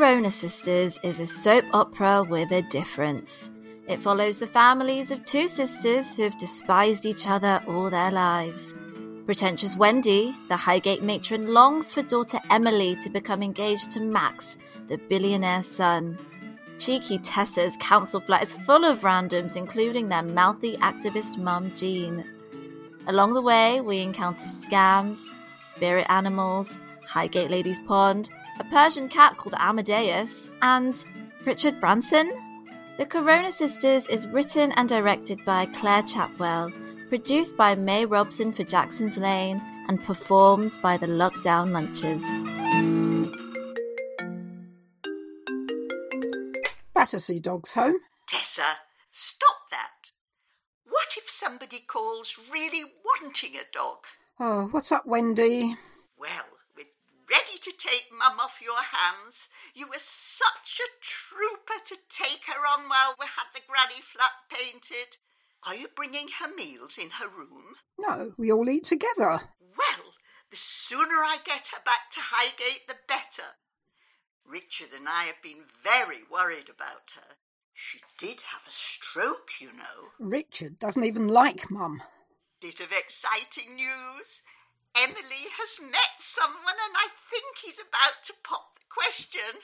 Corona Sisters is a soap opera with a difference. It follows the families of two sisters who have despised each other all their lives. Pretentious Wendy, the Highgate matron, longs for daughter Emily to become engaged to Max, the billionaire's son. Cheeky Tessa's council flat is full of randoms, including their mouthy activist mum, Jean. Along the way, we encounter scams, spirit animals, Highgate Ladies Pond, a Persian cat called Amadeus, and Richard Branson. The Corona Sisters is written and directed by Claire Chapwell, produced by May Robson for Jackson's Lane, and performed by the Lockdown Lunches. Battersea Dogs Home. Tessa, stop that. What if somebody calls really wanting a dog? Oh, what's up, Wendy? Well, we're ready to take Mum off your hands. You were such a trooper to take her on while we had the granny flat painted. Are you bringing her meals in her room? No, we all eat together. Well, the sooner I get her back to Highgate, the better. Richard and I have been very worried about her. She did have a stroke, you know. Richard doesn't even like Mum. Bit of exciting news. Emily has met someone, and I think he's about to pop the question.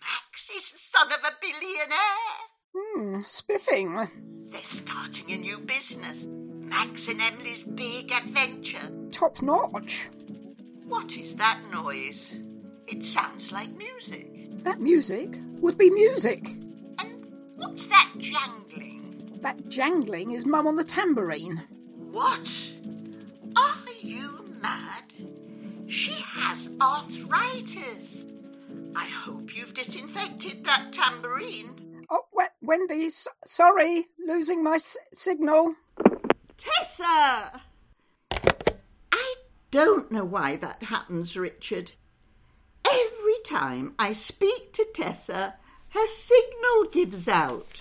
Max is the son of a billionaire. Hmm, spiffing. They're starting a new business. Max and Emily's big adventure. Top notch. What is that noise? It sounds like music. That music would be music. And what's that jangling? That jangling is Mum on the tambourine. What? She has arthritis. I hope you've disinfected that tambourine. Oh, we- Wendy, s- sorry, losing my s- signal. Tessa! I don't know why that happens, Richard. Every time I speak to Tessa, her signal gives out.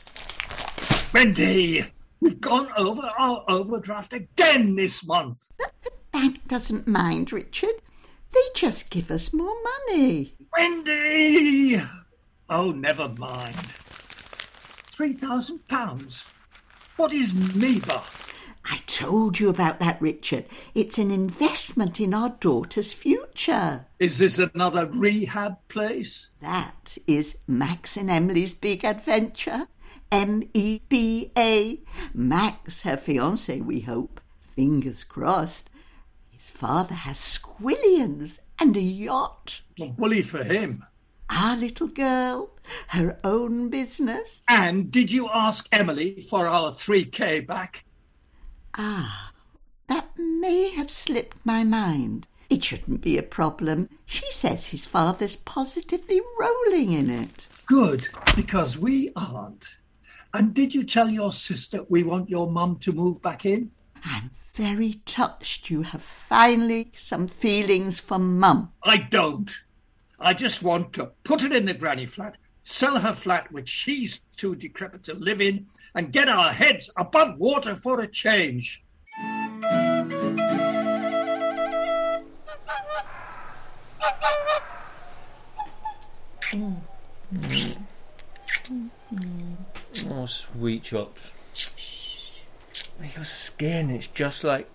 Wendy, we've gone over our overdraft again this month. The bank doesn't mind, Richard. They just give us more money. Wendy! Oh, never mind. Three thousand pounds. What is MEBA? I told you about that, Richard. It's an investment in our daughter's future. Is this another rehab place? That is Max and Emily's big adventure. M E B A. Max, her fiance, we hope. Fingers crossed. His father has squillions and a yacht. Bully for him. Our little girl, her own business. And did you ask Emily for our 3K back? Ah, that may have slipped my mind. It shouldn't be a problem. She says his father's positively rolling in it. Good, because we aren't. And did you tell your sister we want your mum to move back in? I'm very touched you have finally some feelings for Mum. I don't. I just want to put it in the granny flat, sell her flat which she's too decrepit to live in, and get our heads above water for a change. Oh, sweet chops. Your skin, it's just like.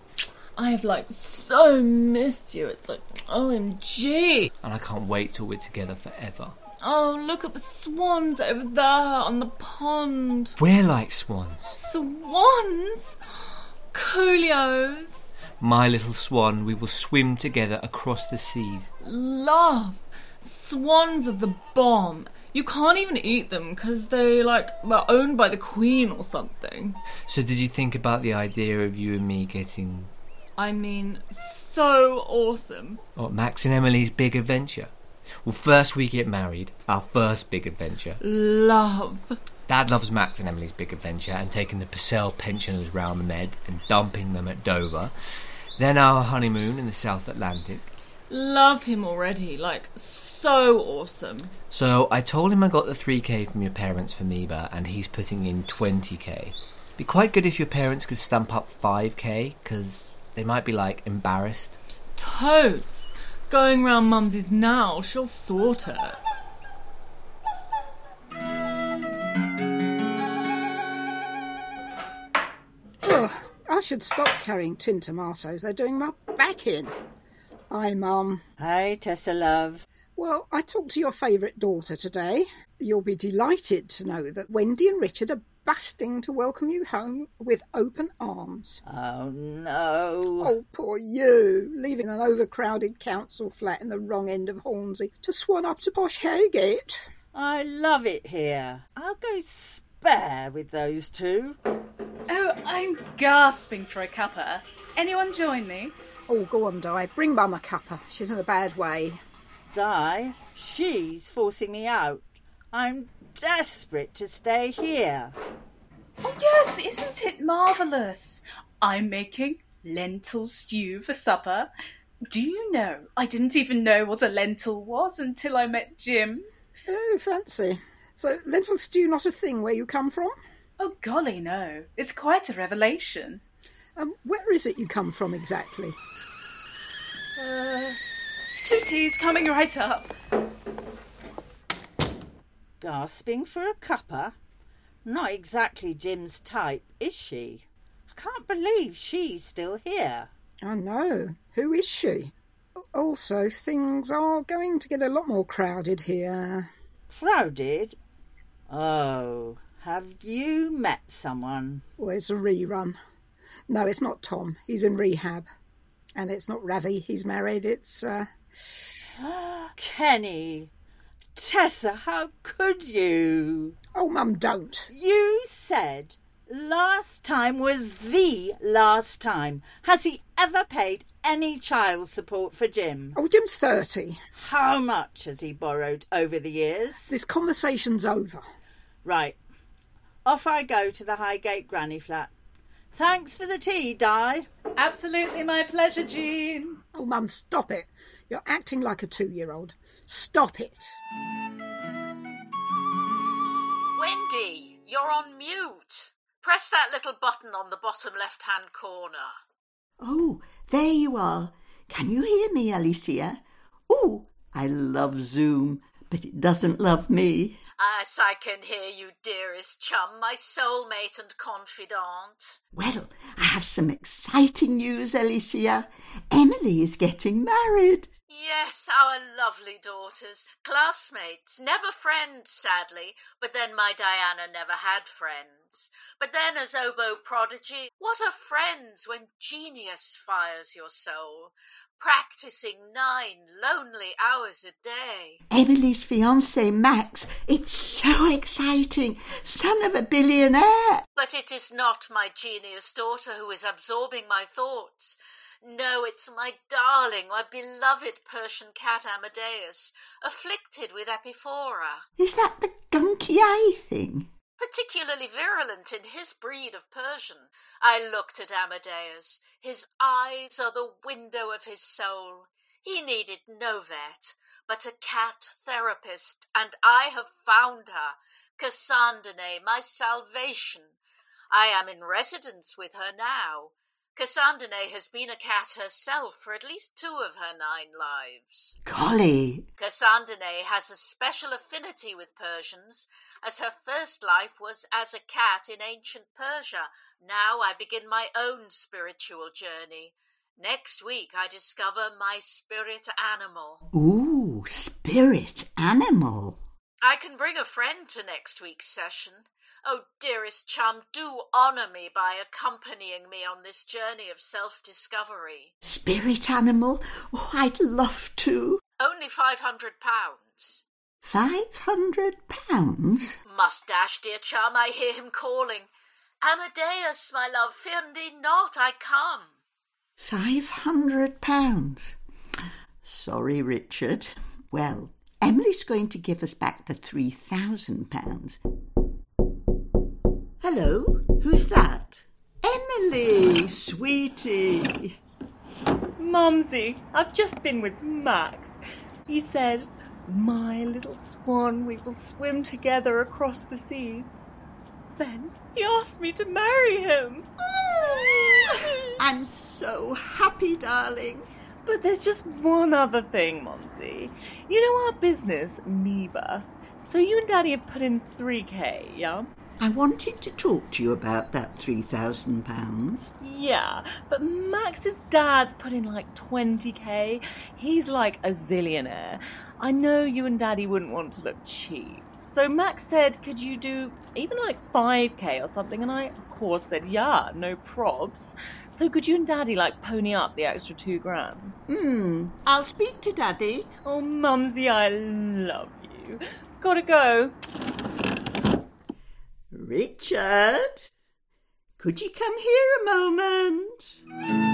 I've like so missed you. It's like OMG. And I can't wait till we're together forever. Oh, look at the swans over there on the pond. We're like swans. Swans? Coolios. My little swan, we will swim together across the seas. Love. Swans of the bomb. You can't even eat them because they like were owned by the queen or something. So, did you think about the idea of you and me getting. I mean, so awesome. Oh, Max and Emily's big adventure? Well, first we get married, our first big adventure. Love. Dad loves Max and Emily's big adventure and taking the Purcell pensioners round the Med and dumping them at Dover. Then our honeymoon in the South Atlantic. Love him already. Like, so so awesome. So I told him I got the 3k from your parents for Miba, and he's putting in 20k. Be quite good if your parents could stamp up 5k, because they might be like embarrassed. Totes! Going round Mumsy's now, she'll sort her. I should stop carrying tin tomatoes. They're doing my back in. Hi, Mum. Hi, Tessa, love. Well, I talked to your favourite daughter today. You'll be delighted to know that Wendy and Richard are busting to welcome you home with open arms. Oh no. Oh, poor you, leaving an overcrowded council flat in the wrong end of Hornsey to swan up to posh Highgate. I love it here. I'll go spare with those two. Oh, I'm gasping for a cuppa. Anyone join me? Oh, go on, Di. Bring Mum a cuppa. She's in a bad way. Di, she's forcing me out. I'm desperate to stay here. Oh, yes, isn't it marvellous? I'm making lentil stew for supper. Do you know, I didn't even know what a lentil was until I met Jim. Oh, fancy. So, lentil stew not a thing where you come from? Oh, golly, no. It's quite a revelation. Um, where is it you come from exactly? Uh, two teas coming right up. Gasping for a cuppa? Not exactly Jim's type, is she? I can't believe she's still here. I know. Who is she? Also, things are going to get a lot more crowded here. Crowded? Oh, have you met someone? Well, it's a rerun. No, it's not Tom. He's in rehab. And it's not Ravi. He's married. It's, uh. Kenny. Tessa, how could you? Oh, Mum, don't. You said last time was the last time. Has he ever paid any child support for Jim? Oh, Jim's 30. How much has he borrowed over the years? This conversation's over. Right. Off I go to the Highgate granny flat. Thanks for the tea, Di. Absolutely my pleasure, Jean. Oh, Mum, stop it. You're acting like a two year old. Stop it. Wendy, you're on mute. Press that little button on the bottom left hand corner. Oh, there you are. Can you hear me, Alicia? Oh, I love Zoom, but it doesn't love me. Yes, I can hear you, dearest chum, my soulmate and confidant. Well, I have some exciting news, Alicia. Emily is getting married. Yes, our lovely daughters. Classmates, never friends, sadly, but then my Diana never had friends. But then as oboe prodigy, what are friends when genius fires your soul? Practicing nine lonely hours a day. Emily's fiance, Max. It's so exciting. Son of a billionaire. But it is not my genius daughter who is absorbing my thoughts. No, it's my darling, my beloved Persian cat Amadeus, afflicted with epiphora. Is that the gunky eye thing? Particularly virulent in his breed of Persian. I looked at Amadeus. His eyes are the window of his soul. He needed no vet, but a cat therapist, and I have found her. Cassandane, my salvation. I am in residence with her now. Cassandane has been a cat herself for at least two of her nine lives. Golly. Cassandane has a special affinity with Persians, as her first life was as a cat in ancient Persia. Now I begin my own spiritual journey. Next week I discover my spirit animal. Ooh, spirit animal. I can bring a friend to next week's session. Oh, dearest chum, do honour me by accompanying me on this journey of self discovery. Spirit animal? Oh, I'd love to. Only five hundred pounds. Five hundred pounds? Mustache, dear chum, I hear him calling. Amadeus, my love, fear thee not, I come. Five hundred pounds. Sorry, Richard. Well, Emily's going to give us back the three thousand pounds. Hello, who's that? Emily, sweetie. Mumsy, I've just been with Max. He said, My little swan, we will swim together across the seas. Then he asked me to marry him. Ah, I'm so happy, darling. But there's just one other thing, Mumsy. You know our business, Meba. So you and Daddy have put in 3k, yeah? I wanted to talk to you about that £3,000. Yeah, but Max's dad's put in like 20k. He's like a zillionaire. I know you and Daddy wouldn't want to look cheap. So Max said, could you do even like 5k or something? And I, of course, said, yeah, no probs. So could you and Daddy like pony up the extra two grand? Hmm, I'll speak to Daddy. Oh, Mumsy, I love you. Gotta go. Richard, could you come here a moment?